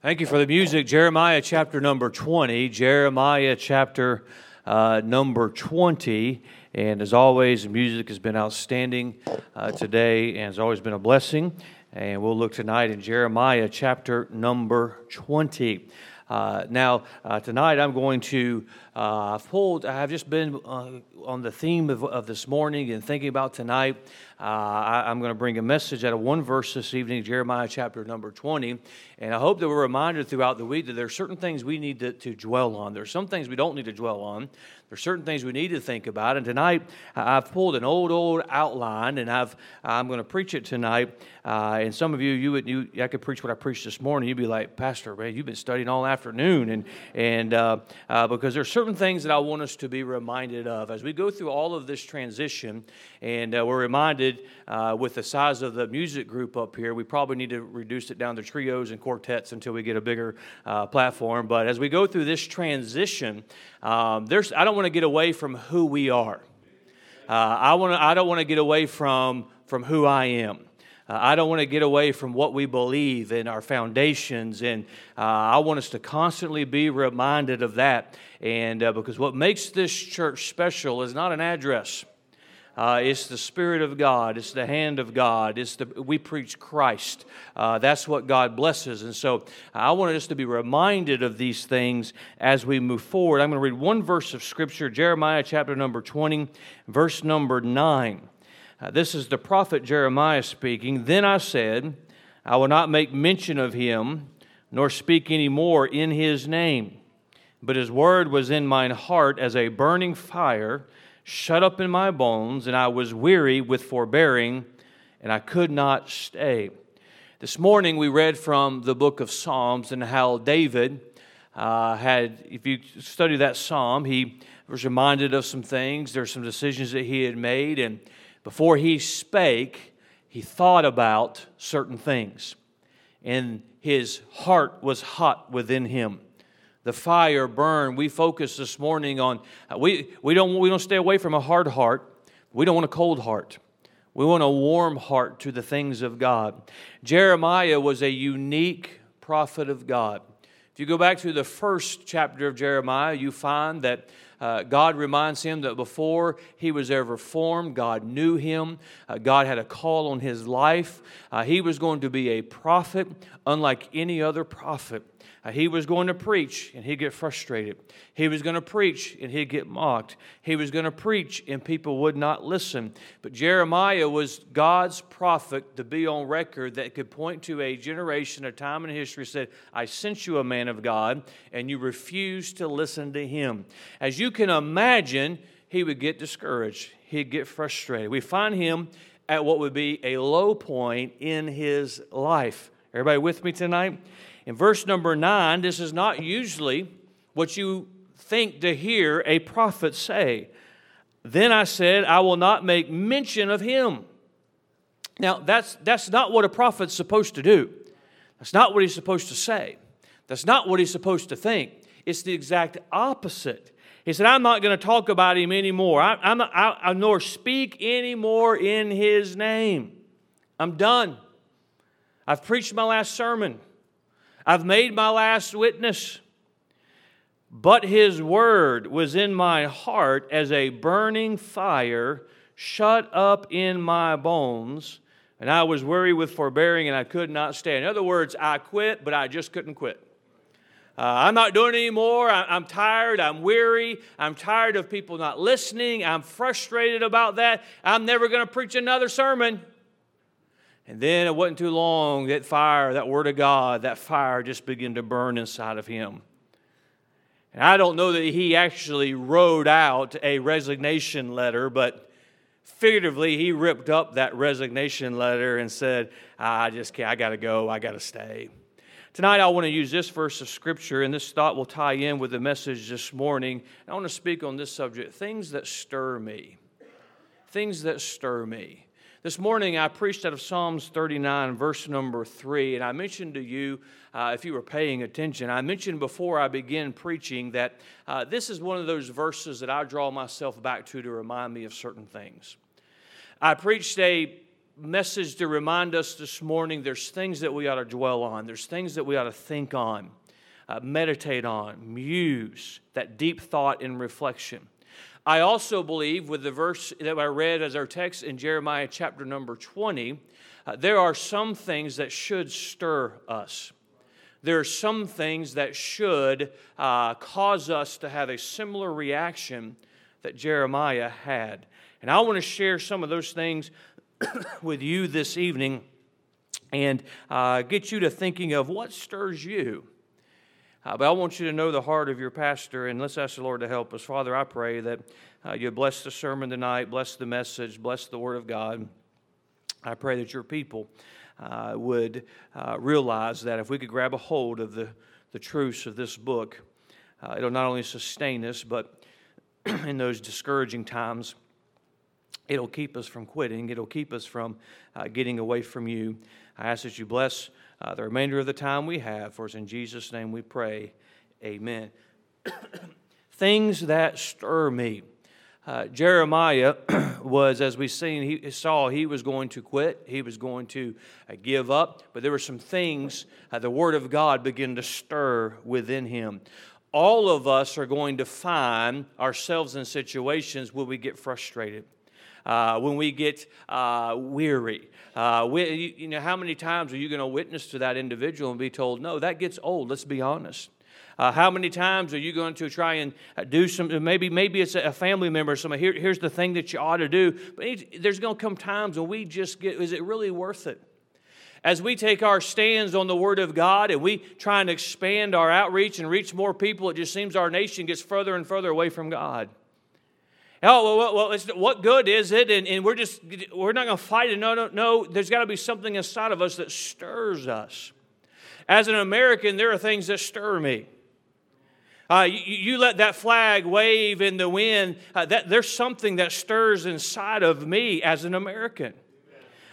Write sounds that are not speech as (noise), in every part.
Thank you for the music. Jeremiah chapter number 20. Jeremiah chapter uh, number 20. And as always, the music has been outstanding uh, today and has always been a blessing. And we'll look tonight in Jeremiah chapter number 20. Uh, now, uh, tonight I'm going to, uh, I've pulled, I've just been uh, on the theme of, of, this morning and thinking about tonight. Uh, I, am going to bring a message out of one verse this evening, Jeremiah chapter number 20. And I hope that we're reminded throughout the week that there are certain things we need to, to dwell on. There are some things we don't need to dwell on. There are certain things we need to think about. And tonight, I've pulled an old, old outline, and I've, I'm going to preach it tonight. Uh, and some of you, you would, you, I could preach what I preached this morning. You'd be like, Pastor, man, you've been studying all afternoon. And, and uh, uh, because there's certain things that I want us to be reminded of. As we go through all of this transition, and uh, we're reminded uh, with the size of the music group up here, we probably need to reduce it down to trios and quartets until we get a bigger uh, platform. But as we go through this transition, um, there's, I don't want to get away from who we are. Uh, I, wanna, I don't want to get away from, from who I am. Uh, I don't want to get away from what we believe in our foundations, and uh, I want us to constantly be reminded of that. And uh, because what makes this church special is not an address. Uh, it's the Spirit of God. It's the hand of God. It's the, we preach Christ. Uh, that's what God blesses. And so I wanted us to be reminded of these things as we move forward. I'm going to read one verse of Scripture, Jeremiah chapter number 20, verse number 9. Uh, this is the prophet Jeremiah speaking. Then I said, I will not make mention of him, nor speak any more in his name. But his word was in mine heart as a burning fire shut up in my bones, and I was weary with forbearing, and I could not stay. This morning we read from the book of Psalms and how David uh, had, if you study that psalm, he was reminded of some things. There There's some decisions that he had made, and before he spake, he thought about certain things, and his heart was hot within him the fire burn. We focus this morning on uh, we, we don't we don't stay away from a hard heart. We don't want a cold heart. We want a warm heart to the things of God. Jeremiah was a unique prophet of God. If you go back to the first chapter of Jeremiah, you find that uh, God reminds him that before he was ever formed, God knew him. Uh, God had a call on his life. Uh, he was going to be a prophet unlike any other prophet. He was going to preach and he'd get frustrated. He was going to preach and he'd get mocked. He was going to preach and people would not listen. But Jeremiah was God's prophet to be on record that could point to a generation, a time in history, said, I sent you a man of God and you refused to listen to him. As you can imagine, he would get discouraged. He'd get frustrated. We find him at what would be a low point in his life. Everybody with me tonight? In verse number nine, this is not usually what you think to hear a prophet say. Then I said, I will not make mention of him. Now, that's, that's not what a prophet's supposed to do. That's not what he's supposed to say. That's not what he's supposed to think. It's the exact opposite. He said, I'm not going to talk about him anymore. I, I'm, not, I, I nor speak anymore in his name. I'm done. I've preached my last sermon. I've made my last witness. But his word was in my heart as a burning fire shut up in my bones, and I was weary with forbearing and I could not stay. In other words, I quit, but I just couldn't quit. Uh, I'm not doing it anymore. I, I'm tired. I'm weary. I'm tired of people not listening. I'm frustrated about that. I'm never going to preach another sermon. And then it wasn't too long, that fire, that word of God, that fire just began to burn inside of him. And I don't know that he actually wrote out a resignation letter, but figuratively, he ripped up that resignation letter and said, ah, I just can't, I got to go, I got to stay. Tonight, I want to use this verse of Scripture, and this thought will tie in with the message this morning. I want to speak on this subject things that stir me. Things that stir me. This morning I preached out of Psalms 39, verse number 3, and I mentioned to you, uh, if you were paying attention, I mentioned before I began preaching that uh, this is one of those verses that I draw myself back to to remind me of certain things. I preached a message to remind us this morning there's things that we ought to dwell on, there's things that we ought to think on, uh, meditate on, muse, that deep thought and reflection. I also believe, with the verse that I read as our text in Jeremiah chapter number 20, uh, there are some things that should stir us. There are some things that should uh, cause us to have a similar reaction that Jeremiah had. And I want to share some of those things (coughs) with you this evening and uh, get you to thinking of what stirs you. Uh, but I want you to know the heart of your pastor, and let's ask the Lord to help us. Father, I pray that uh, you bless the sermon tonight, bless the message, bless the Word of God. I pray that your people uh, would uh, realize that if we could grab a hold of the, the truths of this book, uh, it'll not only sustain us, but (clears throat) in those discouraging times, it'll keep us from quitting. It'll keep us from uh, getting away from you. I ask that you bless uh, the remainder of the time we have. For it's in Jesus' name we pray. Amen. (clears throat) Things that stir me. Uh, Jeremiah (clears throat) was, as we seen, he saw he was going to quit. He was going to uh, give up. But there were some things uh, the Word of God began to stir within him. All of us are going to find ourselves in situations where we get frustrated. Uh, when we get uh, weary. Uh, we, you, you know, how many times are you going to witness to that individual and be told, no, that gets old, let's be honest. Uh, how many times are you going to try and uh, do some? Maybe maybe it's a family member. Somebody here, here's the thing that you ought to do. But there's going to come times when we just get. Is it really worth it? As we take our stands on the Word of God and we try and expand our outreach and reach more people, it just seems our nation gets further and further away from God. Oh, well, well what good is it? And, and we're just, we're not going to fight it. No, no, no. There's got to be something inside of us that stirs us. As an American, there are things that stir me. Uh, you, you, let that flag wave in the wind. Uh, that, there's something that stirs inside of me as an American.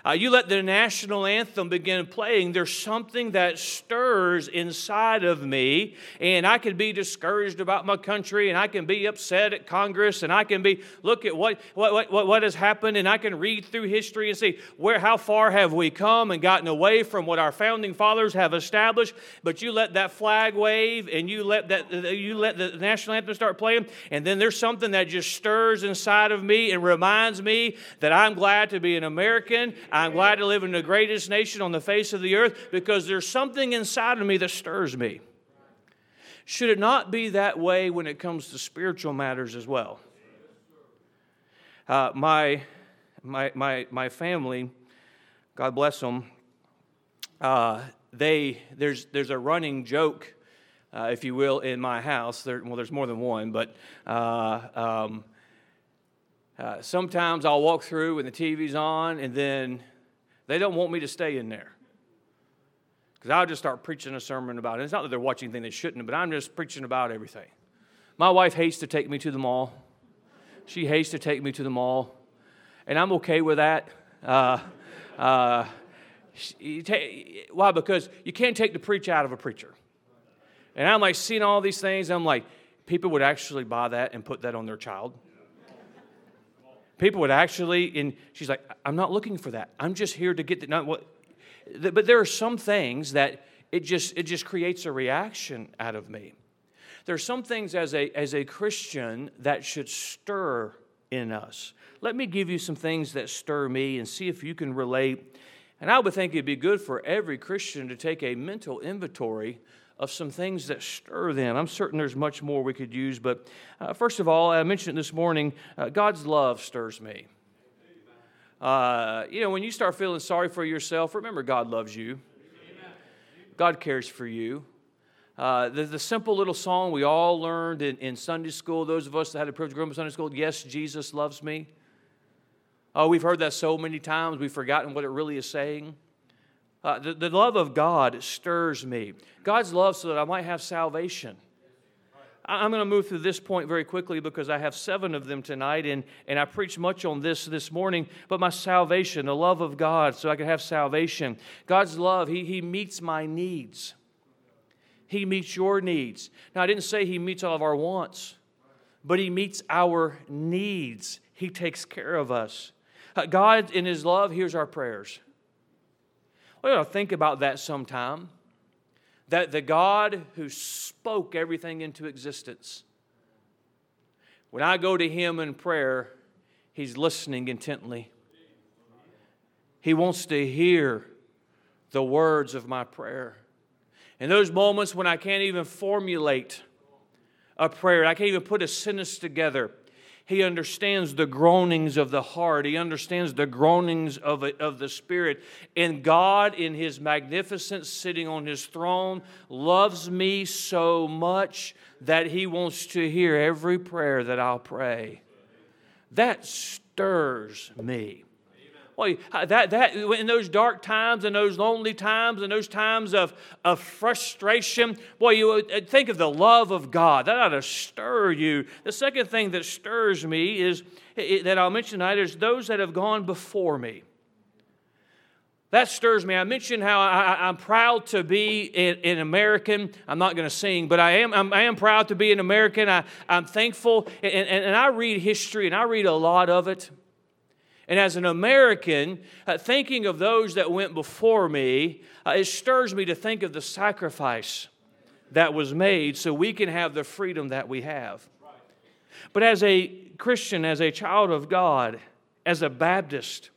Uh, you let the national anthem begin playing, there's something that stirs inside of me, and I can be discouraged about my country, and I can be upset at Congress, and I can be look at what what what, what has happened, and I can read through history and see where how far have we come and gotten away from what our founding fathers have established. But you let that flag wave, and you let that you let the national anthem start playing, and then there's something that just stirs inside of me and reminds me that I'm glad to be an American. I'm glad to live in the greatest nation on the face of the earth because there's something inside of me that stirs me. Should it not be that way when it comes to spiritual matters as well? Uh, my, my, my, my family, God bless them, uh, they, there's, there's a running joke, uh, if you will, in my house. There, well, there's more than one, but uh, um, uh, sometimes I'll walk through and the TV's on, and then they don't want me to stay in there. Because I'll just start preaching a sermon about it. It's not that they're watching things they shouldn't, but I'm just preaching about everything. My wife hates to take me to the mall. She hates to take me to the mall. And I'm okay with that. Uh, uh, why? Because you can't take the preach out of a preacher. And I'm like seeing all these things. I'm like, people would actually buy that and put that on their child. People would actually, and she's like, I'm not looking for that. I'm just here to get the, not what, but there are some things that it just, it just creates a reaction out of me. There are some things as a, as a Christian that should stir in us. Let me give you some things that stir me and see if you can relate. And I would think it'd be good for every Christian to take a mental inventory of some things that stir them. I'm certain there's much more we could use, but uh, first of all, I mentioned this morning uh, God's love stirs me. Uh, you know, when you start feeling sorry for yourself, remember God loves you, God cares for you. Uh, the, the, simple little song we all learned in, in, Sunday school, those of us that had the privilege of growing up Sunday school, Yes, Jesus loves me. Oh, we've heard that so many times, we've forgotten what it really is saying. Uh, the, the love of God stirs me. God's love so that I might have salvation. I'm going to move through this point very quickly because I have seven of them tonight, and, and I preached much on this this morning. But my salvation, the love of God, so I can have salvation. God's love, He, he meets my needs. He meets your needs. Now, I didn't say He meets all of our wants, but He meets our needs. He takes care of us. Uh, God, in His love, hears our prayers. We ought to think about that sometime. That the God who spoke everything into existence, when I go to Him in prayer, He's listening intently. He wants to hear the words of my prayer. In those moments when I can't even formulate a prayer, I can't even put a sentence together, he understands the groanings of the heart. He understands the groanings of, of the Spirit. And God, in His magnificence, sitting on His throne, loves me so much that He wants to hear every prayer that I'll pray. That stirs me. Well, that, that, in those dark times and those lonely times and those times of, of frustration, boy, you uh, think of the love of God. That ought to stir you. The second thing that stirs me is that I'll mention tonight is those that have gone before me. That stirs me. I mentioned how I, am proud to be an, an American. I'm not going to sing, but I am, I'm, I am proud to be an American. I, I'm thankful. And, and, and I read history, and I read a lot of it. And as an American, uh, thinking of those that went before me, uh, it stirs me to think of the sacrifice that was made so we can have the freedom that we have. But as a Christian, as a child of God, as a Baptist,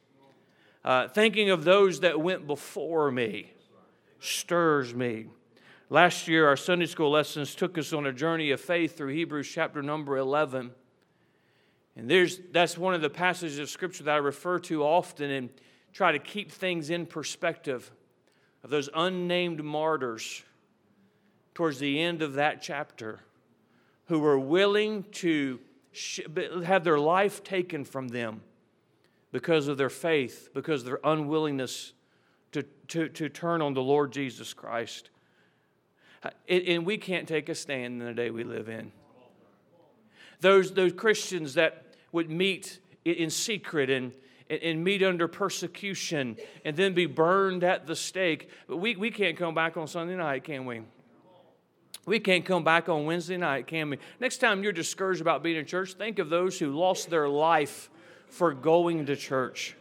uh, thinking of those that went before me stirs me. Last year, our Sunday school lessons took us on a journey of faith through Hebrews chapter number 11. And there's, that's one of the passages of Scripture that I refer to often and try to keep things in perspective of those unnamed martyrs towards the end of that chapter who were willing to have their life taken from them because of their faith, because of their unwillingness to, to, to turn on the Lord Jesus Christ. And we can't take a stand in the day we live in. Those, those Christians that would meet in secret and, and meet under persecution and then be burned at the stake. But we, we can't come back on Sunday night, can we? We can't come back on Wednesday night, can we? Next time you're discouraged about being in church, think of those who lost their life for going to church.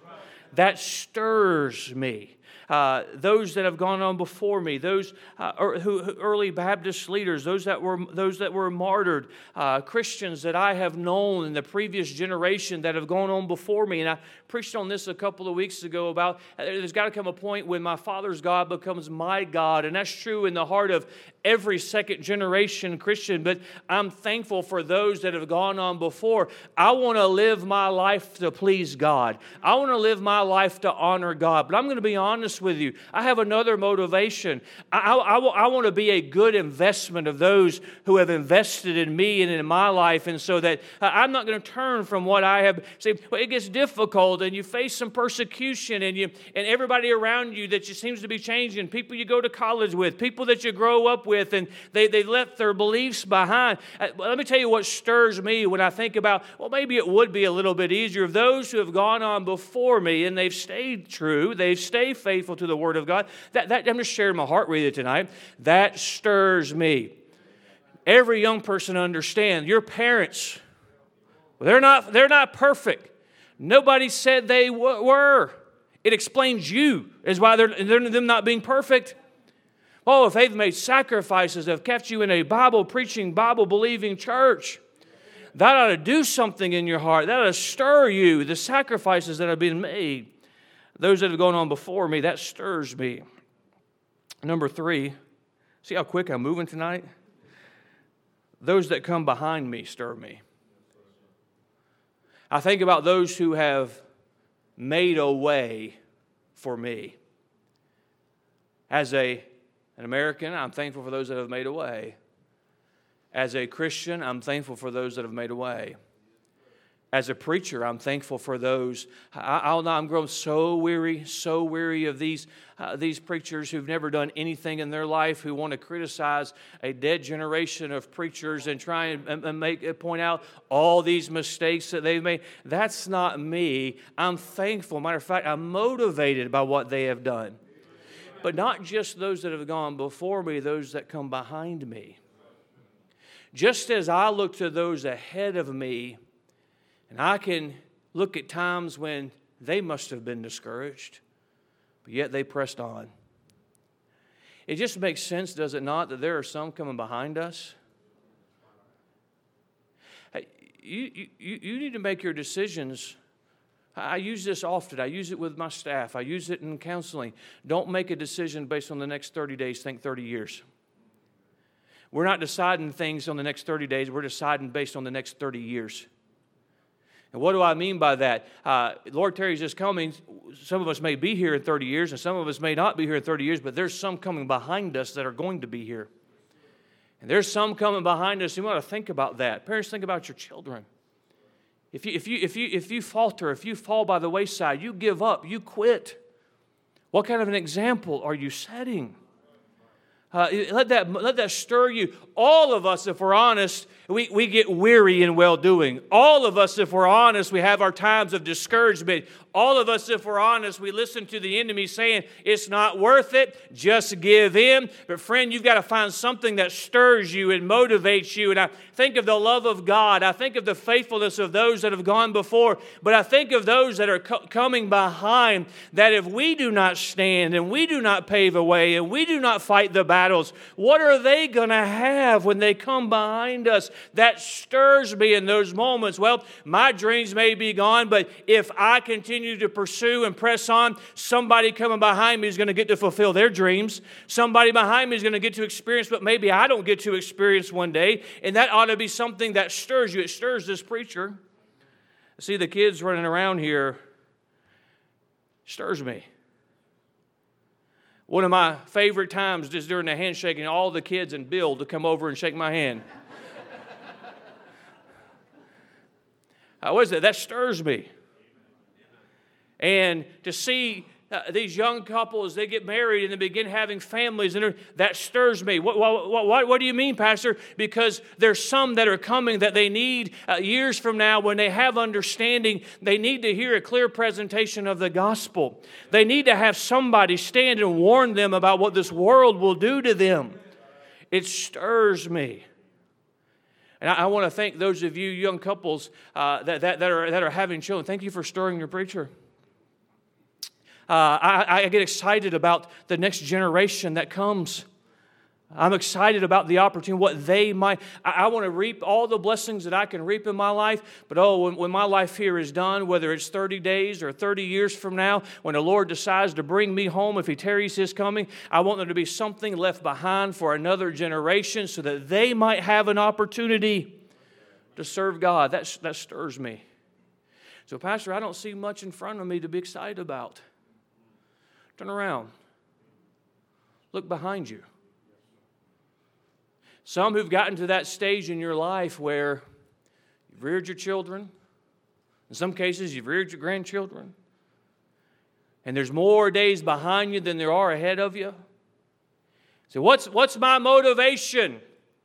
That stirs me uh, those that have gone on before me, those uh, who, early Baptist leaders, those that were, those that were martyred, uh, Christians that I have known in the previous generation that have gone on before me. And I preached on this a couple of weeks ago about uh, there's got to come a point when my father's God becomes my God. And that's true in the heart of every second generation Christian, but I'm thankful for those that have gone on before. I want to live my life to please God, I want to live my life to honor God. But I'm going to be honest with you. I have another motivation. I, I, I want to be a good investment of those who have invested in me and in my life, and so that uh, I'm not going to turn from what I have. See, well, it gets difficult, and you face some persecution, and you and everybody around you that just seems to be changing. People you go to college with, people that you grow up with, and they they left their beliefs behind. Uh, let me tell you what stirs me when I think about. Well, maybe it would be a little bit easier if those who have gone on before me and they've stayed true, they've stayed faithful to the Word of God. That, that, I'm just sharing my heart with you tonight. That stirs me. Every young person understand your parents, they're not, they're not perfect. Nobody said they w- were. It explains you as why they're, they're them not being perfect. Oh, if they've made sacrifices, they've kept you in a Bible preaching, Bible believing church, that ought to do something in your heart. That ought to stir you, the sacrifices that have been made those that have gone on before me, that stirs me. Number three, see how quick I'm moving tonight? Those that come behind me stir me. I think about those who have made a way for me. As a, an American, I'm thankful for those that have made a way. As a Christian, I'm thankful for those that have made a way as a preacher, I'm thankful for those. I, will I'm growing so weary, so weary of these, uh, these preachers who've never done anything in their life, who want to criticize a dead generation of preachers and try and, and make uh, point out all these mistakes that they've made. That's not me. I'm thankful. Matter of fact, I'm motivated by what they have done. But not just those that have gone before me, those that come behind me. Just as I look to those ahead of me, and I can look at times when They must have been discouraged, but yet they pressed on. It just makes sense, does it not, that there are some coming behind us? You, you, you need to make your decisions. I use this often. I use it with my staff. I use it in counseling. Don't make a decision based on the next 30 days, think 30 years. We're not deciding things on the next 30 days, we're deciding based on the next 30 years. And what do I mean by that? Uh, Lord tarries just coming. Some of us may be here in 30 years, and some of us may not be here in 30 years, but there's some coming behind us that are going to be here. And there's some coming behind us. You want to think about that. Parents, think about your children. If you, if, you, if, you, if you falter, if you fall by the wayside, you give up, you quit. What kind of an example are you setting? Uh, let, that, let that stir you. All of us, if we're honest, we, we get weary in well doing. All of us, if we're honest, we have our times of discouragement. All of us, if we're honest, we listen to the enemy saying, It's not worth it, just give in. But, friend, you've got to find something that stirs you and motivates you. And I think of the love of God. I think of the faithfulness of those that have gone before. But I think of those that are co- coming behind that if we do not stand and we do not pave a way and we do not fight the battles, what are they going to have when they come behind us? That stirs me in those moments. Well, my dreams may be gone, but if I continue to pursue and press on, somebody coming behind me is going to get to fulfill their dreams. Somebody behind me is going to get to experience what maybe I don't get to experience one day. And that ought to be something that stirs you. It stirs this preacher. See the kids running around here stirs me. One of my favorite times is during the handshaking, all the kids and Bill to come over and shake my hand. Uh, what is it? That stirs me. And to see uh, these young couples, they get married and they begin having families, and that stirs me. What, what, what, what, do you mean, Pastor? Because there's some that are coming that they need uh, years from now when they have understanding, they need to hear a clear presentation of the gospel. They need to have somebody stand and warn them about what this world will do to them. It stirs me. And I, I want to thank those of you young couples uh, that, that, that, are, that are having children. Thank you for stirring your preacher. Uh, I, I get excited about the next generation that comes. I'm excited about the opportunity, what they might. I, I, want to reap all the blessings that I can reap in my life. But oh, when, when, my life here is done, whether it's 30 days or 30 years from now, when the Lord decides to bring me home, if He tarries His coming, I want there to be something left behind for another generation so that they might have an opportunity to serve God. That, that stirs me. So, Pastor, I don't see much in front of me to be excited about. Turn around. Look behind you. Some who've gotten to that stage in your life where you've reared your children, in some cases, you've reared your grandchildren, and there's more days behind you than there are ahead of you. So, what's, what's my motivation?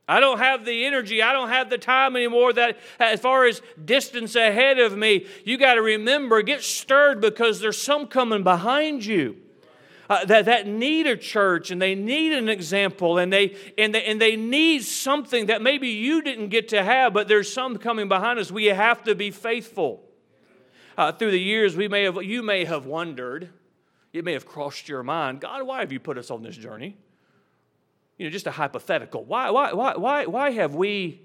I don't have the energy. I don't have the time anymore that as far as distance ahead of me. You got to remember, get stirred because there's some coming behind you uh, that, that need a church and they need an example and they, and, they, and they need something that maybe you didn't get to have, but there's some coming behind us. We have to be faithful. Uh, through the years, we may have, you may have wondered, it may have crossed your mind, God, why have you put us on this journey? You know, just a hypothetical. Why, why, why, why, why have we?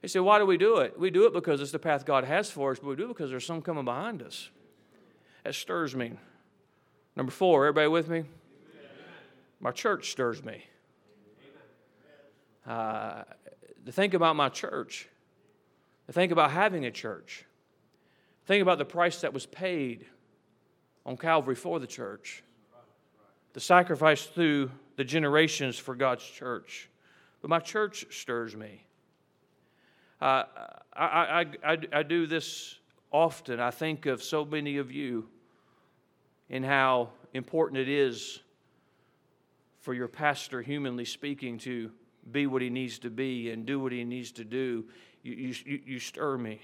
He said, why do we do it? We do it because it's the path God has for us, but we do it because there's some coming behind us. That stirs me. Number four, everybody with me? Amen. My church stirs me. Uh, to think about my church, to think about having a church, think about the price that was paid on Calvary for the church, the sacrifice through the generations for God's church. But my church stirs me. Uh, I, I, I, I do this often. I think of so many of you in how important it is for your pastor, humanly speaking, to be what he needs to be and do what he needs to do. You, you, you stir me.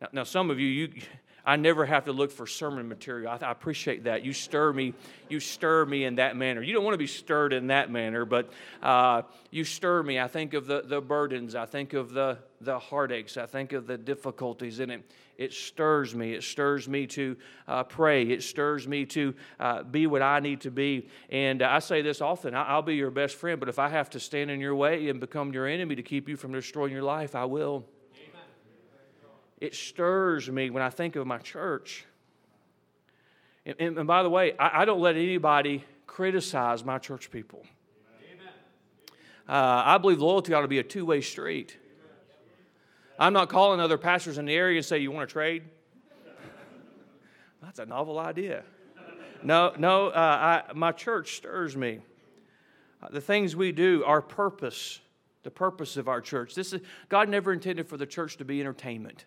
Now, now some of you, you, (laughs) I never have to look for sermon material. I, I, appreciate that. You stir me. You stir me in that manner. You don't want to be stirred in that manner, but uh, you stir me. I think of the, the burdens. I think of the, the heartaches. I think of the difficulties in it. It stirs me. It stirs me to uh, pray. It stirs me to uh, be what I need to be. And I say this often I'll be your best friend, but if I have to stand in your way and become your enemy to keep you from destroying your life, I will. It stirs me when I think of my church. And, and, and by the way, I, I, don't let anybody criticize my church people. Uh, I believe loyalty ought to be a two way street. I'm not calling other pastors in the area and say, You want to trade? That's a novel idea. No, no, uh, I, my church stirs me. Uh, the things we do, our purpose, the purpose of our church. This is, God never intended for the church to be entertainment.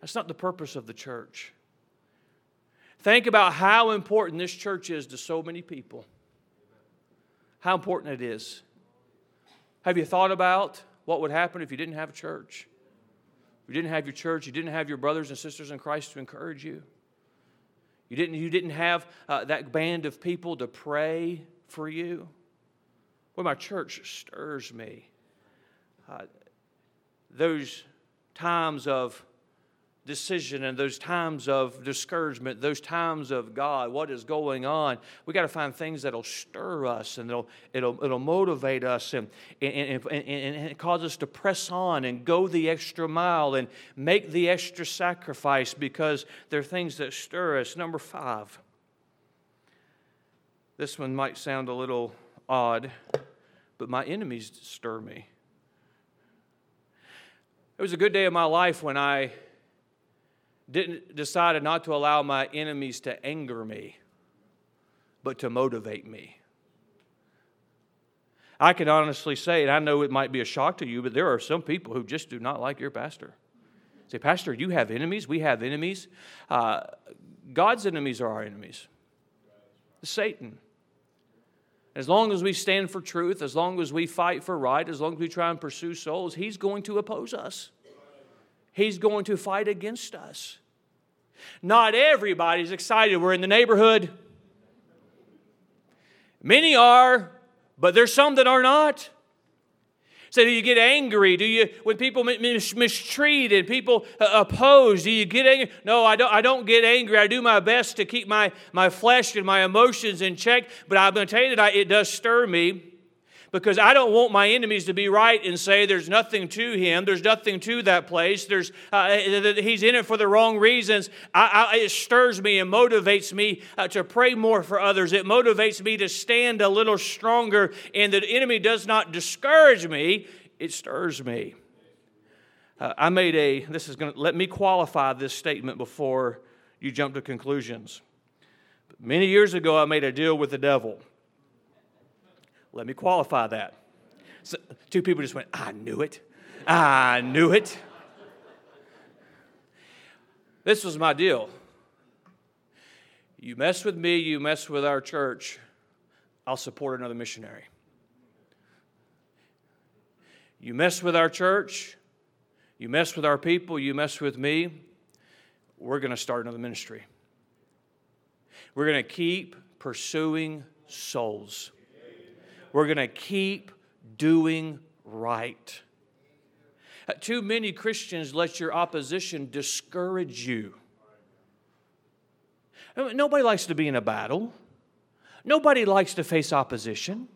That's not the purpose of the church. Think about how important this church is to so many people. How important it is. Have you thought about what would happen if you didn't have a church? If you didn't have your church, you didn't have your brothers and sisters in Christ to encourage you. You didn't, you didn't have uh, that band of people to pray for you. Well, my church stirs me. Uh, those times of decision and those times of discouragement, those times of God, what is going on, we got to find things that'll stir us and it'll, it'll, it'll motivate us and, and, and, and, cause us to press on and go the extra mile and make the extra sacrifice because they're things that stir us. Number five. This one might sound a little odd, but my enemies stir me. It was a good day of my life when I didn't decided not to allow my enemies to anger me, but to motivate me. I can honestly say, and I know it might be a shock to you, but there are some people who just do not like your pastor. Say, Pastor, you have enemies. We have enemies. Uh, God's enemies are our enemies. Satan. As long as we stand for truth, as long as we fight for right, as long as we try and pursue souls, he's going to oppose us. He's going to fight against us. Not everybody's excited we're in the neighborhood. Many are, but there's some that are not. So, do you get angry? Do you, when people mis- mistreat and people uh, oppose, do you get angry? No, I don't, I don't get angry. I do my best to keep my, my flesh and my emotions in check, but I'm going to tell you that I, it does stir me because I don't want my enemies to be right and say there's nothing to him, there's nothing to that place, there's, uh, he's in it for the wrong reasons. I, I, it stirs me and motivates me uh, to pray more for others. It motivates me to stand a little stronger, and the enemy does not discourage me, it stirs me. Uh, I made a, this is going to, let me qualify this statement before you jump to conclusions. Many years ago, I made a deal with the devil. Let me qualify that. So, two people just went, I knew it. I knew it. This was my deal. You mess with me, you mess with our church, I'll support another missionary. You mess with our church, you mess with our people, you mess with me, we're going to start another ministry. We're going to keep pursuing souls. We're going to keep doing right. Uh, too many Christians let your opposition discourage you. Nobody likes to be in a battle. Nobody likes to face opposition.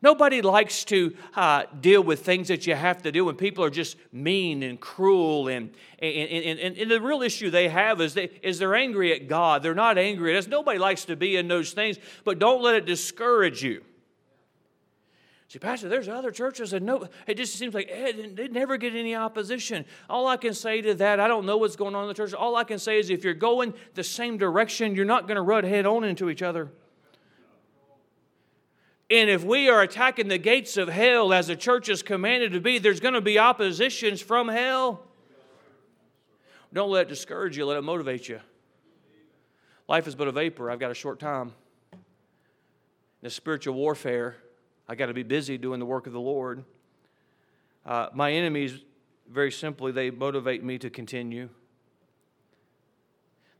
Nobody likes to uh, deal with things that you have to do when people are just mean and cruel. And, and, and, and, the real issue they have is, they, is they're angry at God. They're not angry at us. Nobody likes to be in those things, but don't let it discourage you. See, Pastor, there's other churches and no, it just seems like eh, they never get any opposition. All I can say to that, I don't know what's going on in the church. All I can say is if you're going the same direction, you're not going to run head on into each other. And if we are attacking the gates of hell as the church is commanded to be, there's going to be oppositions from hell. Don't let it discourage you, let it motivate you. Life is but a vapor. I've got a short time. The spiritual warfare I got to be busy doing the work of the Lord. Uh, my enemies very simply, they motivate me to continue.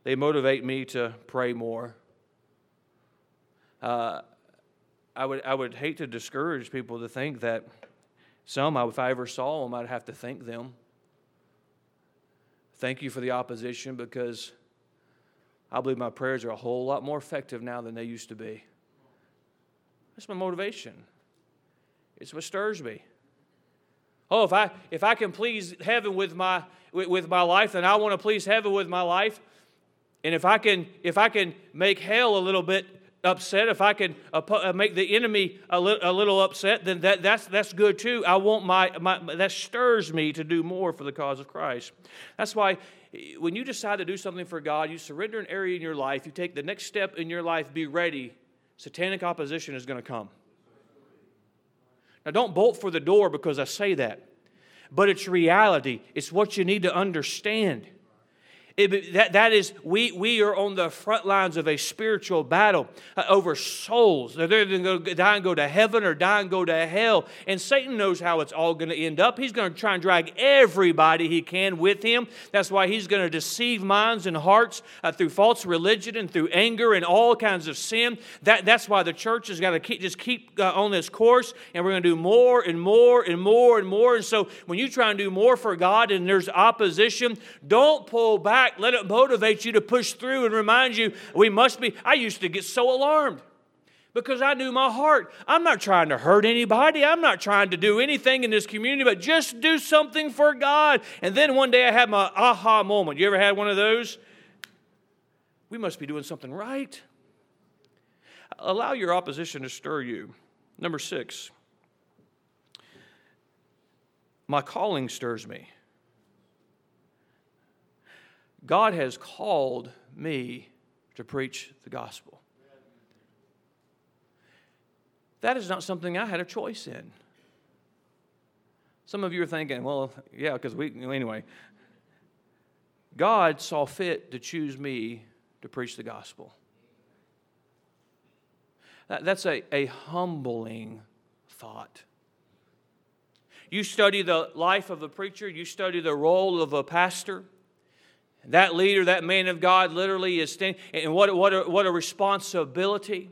They motivate me to pray more. Uh, I, would, I would hate to discourage people to think that some, if I ever saw them, I'd have to thank them. Thank you for the opposition because I believe my prayers are a whole lot more effective now than they used to be. That's my motivation. It's what stirs me. Oh, if I if I can please heaven with my with, with my life, then I want to please heaven with my life. And if I can if I can make hell a little bit upset, if I can uh, make the enemy a, li- a little upset, then that, that's, that's good too. I want my, my, that stirs me to do more for the cause of Christ. That's why when you decide to do something for God, you surrender an area in your life, you take the next step in your life, be ready. Satanic opposition is going to come. Now, don't bolt for the door because I say that, but it's reality. It's what you need to understand. It, that, that is, we, we are on the front lines of a spiritual battle uh, over souls. They're either going to die and go to heaven or die and go to hell. And Satan knows how it's all going to end up. He's going to try and drag everybody he can with him. That's why he's going to deceive minds and hearts uh, through false religion and through anger and all kinds of sin. That, that's why the church has got to keep, just keep uh, on this course, and we're going to do more and more and more and more. And so when you try and do more for God and there's opposition, don't pull back Let it motivate you to push through and remind you we must be. I used to get so alarmed because I knew my heart. I'm not trying to hurt anybody. I'm not trying to do anything in this community, but just do something for God. And then one day I had my aha moment. You ever had one of those? We must be doing something right. Allow your opposition to stir you. Number six, my calling stirs me. God has called me to preach the gospel. That is not something I had a choice in. Some of you are thinking, well, yeah, because we, anyway. God saw fit to choose me to preach the gospel. That, that's a, a humbling thought. You study the life of a preacher, you study the role of a pastor. That leader, that man of God, literally is standing. And what, what, a, what a responsibility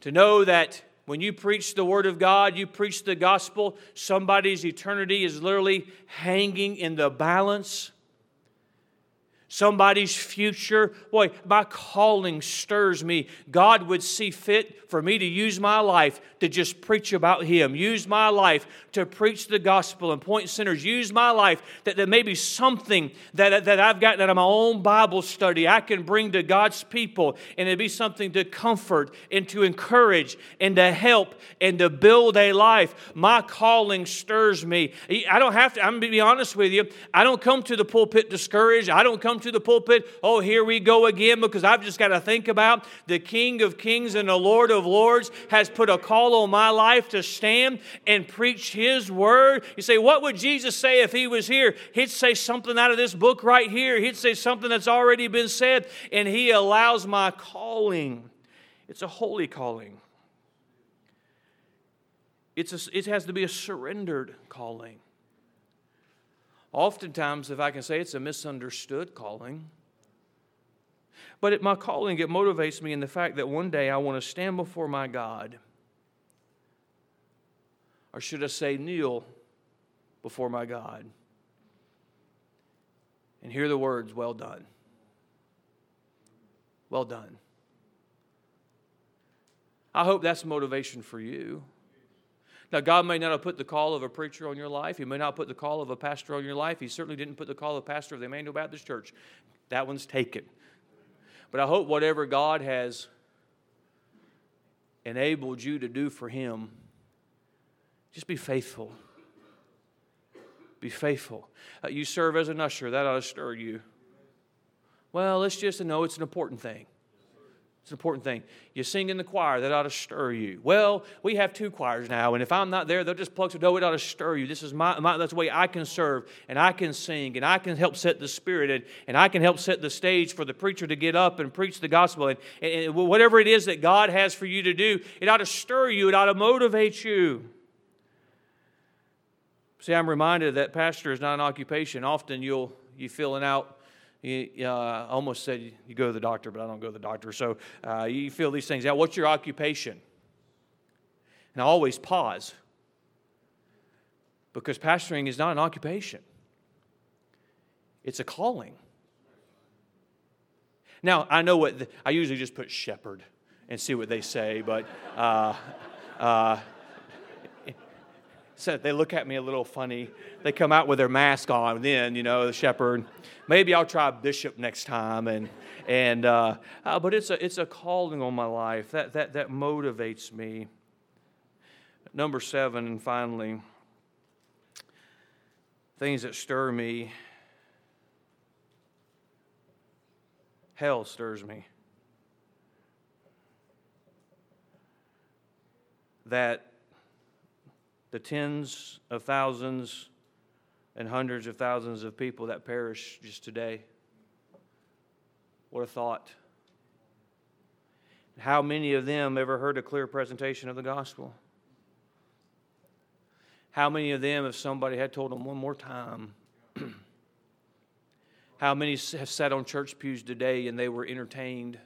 to know that when you preach the Word of God, you preach the gospel, somebody's eternity is literally hanging in the balance somebody's future. Boy, my calling stirs me. God would see fit for me to use my life to just preach about Him, use my life to preach the gospel and point sinners, use my life that there may be something that, that I've gotten out of my own Bible study I can bring to God's people, and it'd be something to comfort and to encourage and to help and to build a life. My calling stirs me. I don't have to, I'm to be honest with you, I don't come to the pulpit discouraged. I don't come to the pulpit, oh, here we go again, because I've just got to think about the King of Kings and the Lord of Lords has put a call on my life to stand and preach His word. You say, what would Jesus say if He was here? He'd say something out of this book right here. He'd say something that's already been said, and He allows my calling. It's a holy calling. It's a, it has to be a surrendered calling. Oftentimes, if I can say it's a misunderstood calling. But it, my calling, it motivates me in the fact that one day I want to stand before my God. Or should I say, kneel before my God and hear the words, Well done. Well done. I hope that's motivation for you. Now, God may not have put the call of a preacher on your life. He may not put the call of a pastor on your life. He certainly didn't put the call of a pastor of the Emmanuel Baptist Church. That one's taken. But I hope whatever God has enabled you to do for Him, just be faithful. Be faithful. Uh, you serve as an usher, that ought to stir you. Well, let's just know it's an important thing. It's an important thing. You sing in the choir, that ought to stir you. Well, we have two choirs now, and if I'm not there, they'll just plug some. No, it ought to stir you. This is my, my that's the way I can serve, and I can sing, and I can help set the spirit, and, and I can help set the stage for the preacher to get up and preach the gospel. And, and whatever it is that God has for you to do, it ought to stir you, it ought to motivate you. See, I'm reminded that pastor is not an occupation. Often you'll you feeling out. You, uh, almost said you go to the doctor, but I don't go to the doctor. So uh, you feel these things out. What's your occupation? And I always pause because pastoring is not an occupation, it's a calling. Now, I know what, the, I usually just put shepherd and see what they say, but uh, uh, so they look at me a little funny. They come out with their mask on, then, you know, the shepherd. Maybe I'll try bishop next time. And, and, uh, uh, but it's a, it's a calling on my life that, that, that motivates me. Number seven, and finally, things that stir me. Hell stirs me. That the tens of thousands and hundreds of thousands of people that perish just today. What a thought. How many of them ever heard a clear presentation of the gospel? How many of them, if somebody had told them one more time, (clears throat) how many have sat on church pews today and they were entertained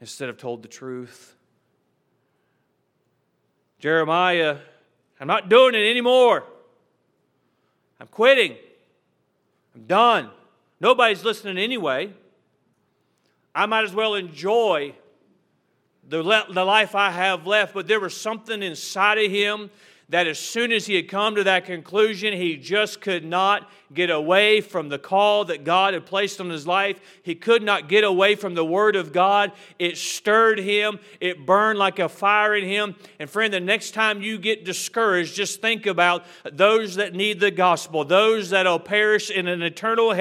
instead of told the truth? Jeremiah, I'm not doing it anymore. I'm quitting. I'm done. Nobody's listening anyway. I might as well enjoy the, the life I have left. But there was something inside of him that as soon as he had come to that conclusion, he just could not get away from the call that God had placed on his life. He could not get away from the Word of God. It stirred him, it burned like a fire in him. And friend, the next time you get discouraged, just think about those that need the gospel, those that'll perish in an eternal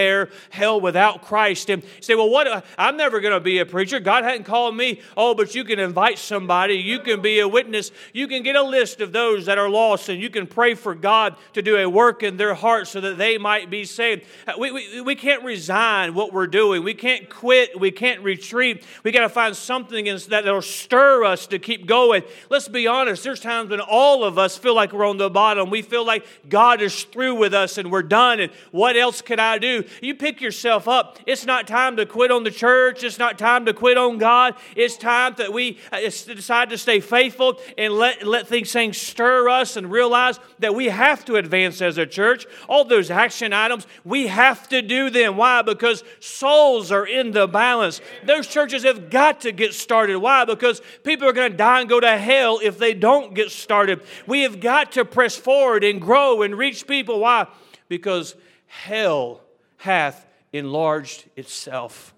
hell without Christ. And say, well, what? Uh, I'm never going to be a preacher. God hadn't called me. Oh, but you can invite somebody, you can be a witness, you can get a list of those that are and you can pray for God to do a work in their heart so that they might might be saved. Uh, we, we, we can't resign what we're doing. We can't quit. We can't retreat. We got to find something that will stir us to keep going. Let's be honest, there's times when all of us feel like we're on the bottom. We feel like God is through with us and we're done. And what else can I do? You pick yourself up. It's not time to quit on the church. It's not time to quit on God. It's time that we uh, decide to stay faithful and let, let things, things stir us and realize that we have to advance as a church. All those action action items, we have to do them. Why? Because souls are in the balance. Those churches have got to get started. Why? Because people are going to die and go to hell if they don't get started. We have got to press forward and grow and reach people. Why? Because hell hath enlarged itself.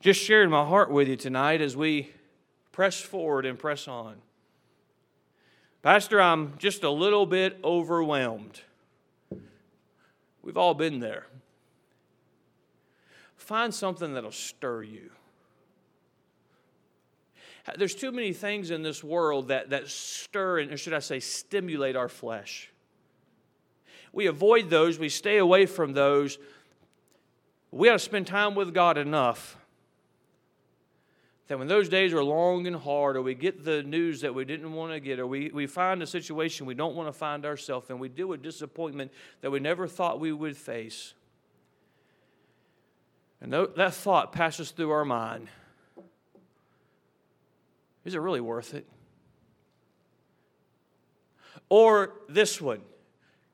Just sharing my heart with you tonight as we press forward and press on. Pastor, I'm just a little bit overwhelmed. We've all been there. Find something that'll stir you. There's too many things in this world that, that stir, or should I say, stimulate our flesh. We avoid those, we stay away from those. We ought to spend time with God enough that when those days are long and hard, or we get the news that we didn't want to get, or we, we find a situation we don't want to find ourselves in, we deal with disappointment that we never thought we would face. And that thought passes through our mind is it really worth it? Or this one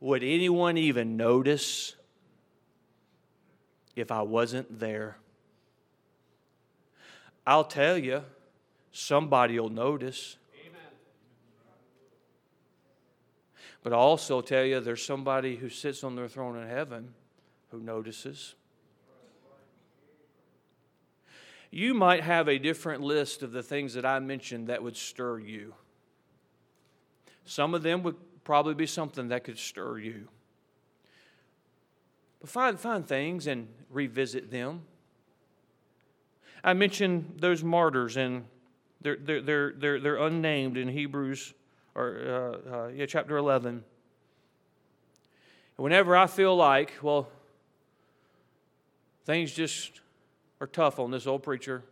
would anyone even notice if I wasn't there? I'll tell you, somebody will notice. But I'll also tell you, there's somebody who sits on their throne in heaven who notices. You might have a different list of the things that I mentioned that would stir you. Some of them would probably be something that could stir you. But find, find things and revisit them. I mentioned those martyrs, and they're, they're, they're, they're, unnamed in Hebrews, or uh, uh, yeah, chapter 11. Whenever I feel like, well, things just are tough on this old preacher.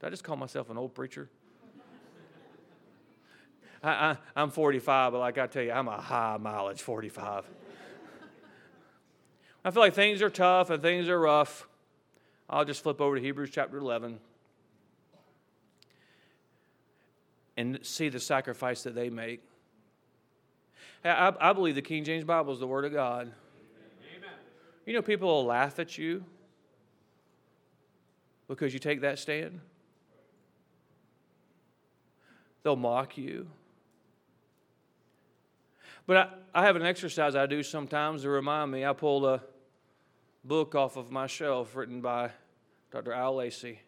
Did I just call myself an old preacher? (laughs) I, I, am 45, but like I tell you, I'm a high mileage 45. (laughs) I feel like things are tough and things are rough. I'll just flip over to Hebrews chapter 11 and see the sacrifice that they make. I, I believe the King James Bible is the Word of God. Amen. You know, people will laugh at you because you take that stand. They'll mock you. But I, I have an exercise I do sometimes to remind me. I pulled a book off of my shelf written by Dr. Al Lacy.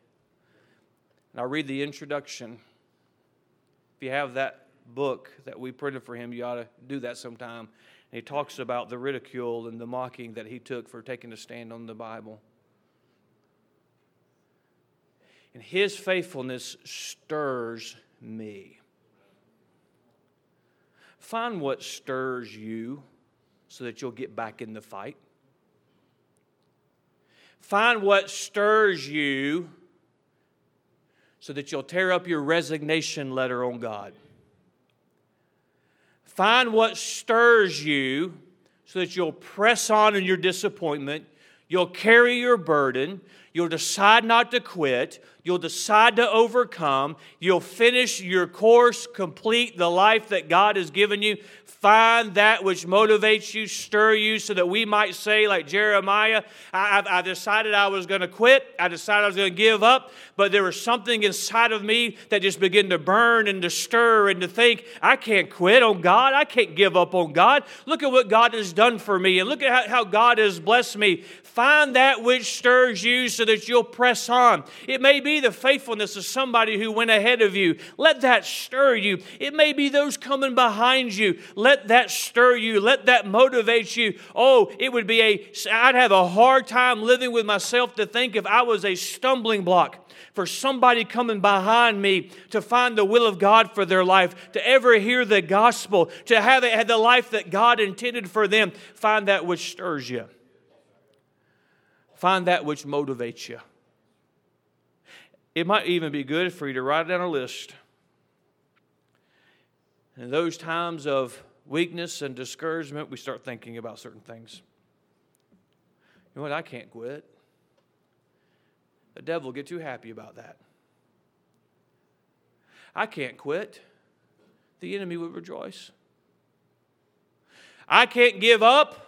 And I read the introduction. If you have that book that we printed for him, you ought to do that sometime. And he talks about the ridicule and the mocking that he took for taking a stand on the Bible. And his faithfulness stirs me. Find what stirs you so that you'll get back in the fight. Find what stirs you so that you'll tear up your resignation letter on God. Find what stirs you so that you'll press on in your disappointment, you'll carry your burden, You'll decide not to quit. You'll decide to overcome. You'll finish your course, complete the life that God has given you. Find that which motivates you, stir you, so that we might say, like Jeremiah, I, I decided I was going to quit. I decided I was going to give up. But there was something inside of me that just began to burn and to stir and to think, I can't quit on God. I can't give up on God. Look at what God has done for me, and look at how, how God has blessed me. Find that which stirs you so that you'll press on. It may be the faithfulness of somebody who went ahead of you. Let that stir you. It may be those coming behind you. Let that stir you. Let that motivate you. Oh, it would be a, I'd have a hard time living with myself to think if I was a stumbling block for somebody coming behind me to find the will of God for their life, to ever hear the gospel, to have, the life that God intended for them. Find that which stirs you. Find that which motivates you. It might even be good for you to write down a list. In those times of weakness and discouragement, we start thinking about certain things. You know what? I can't quit. The devil will get too happy about that. I can't quit. The enemy would rejoice. I can't give up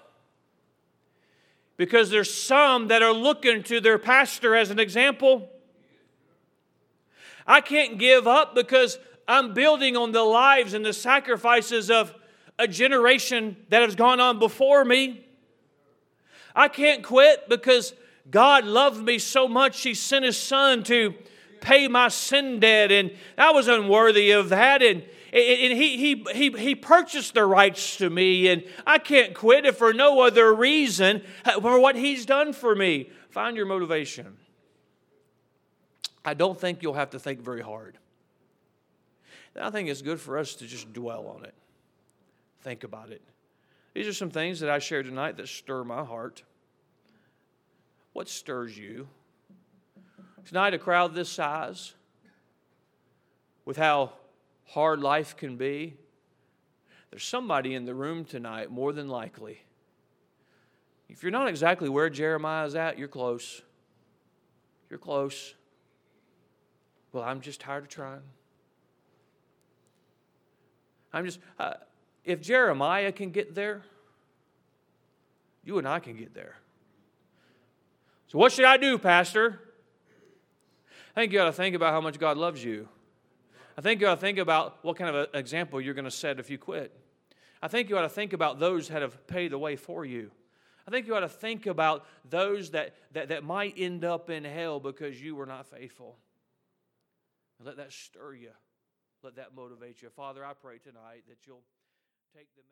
because there's some that are looking to their pastor as an example. I can't give up because I'm building on the lives and the sacrifices of a generation that has gone on before me. I can't quit because God loved me so much, He sent His Son to pay my sin debt, and I was unworthy of that. And and he, he, he, he purchased the rights to me, and I can't quit it for no other reason uh, for what he's done for me. Find your motivation. I don't think you'll have to think very hard. I think it's good for us to just dwell on it, think about it. These are some things that I share tonight that stir my heart. What stirs you? Tonight, a crowd this size, with how hard life can be, there's somebody in the room tonight, more than likely. If you're not exactly where Jeremiah is at, you're close. You're close. Well, I'm just tired of trying. I'm just, uh, if Jeremiah can get there, you and I can get there. So, what should I do, Pastor? I think you ought to think about how much God loves you. I think you ought to think about what kind of example you're going to set if you quit. I think you ought to think about those that have paid the way for you. I think you ought to think about those that, that, that might end up in hell because you were not faithful. Let that stir you. Let that motivate you. Father, I pray tonight that you'll take the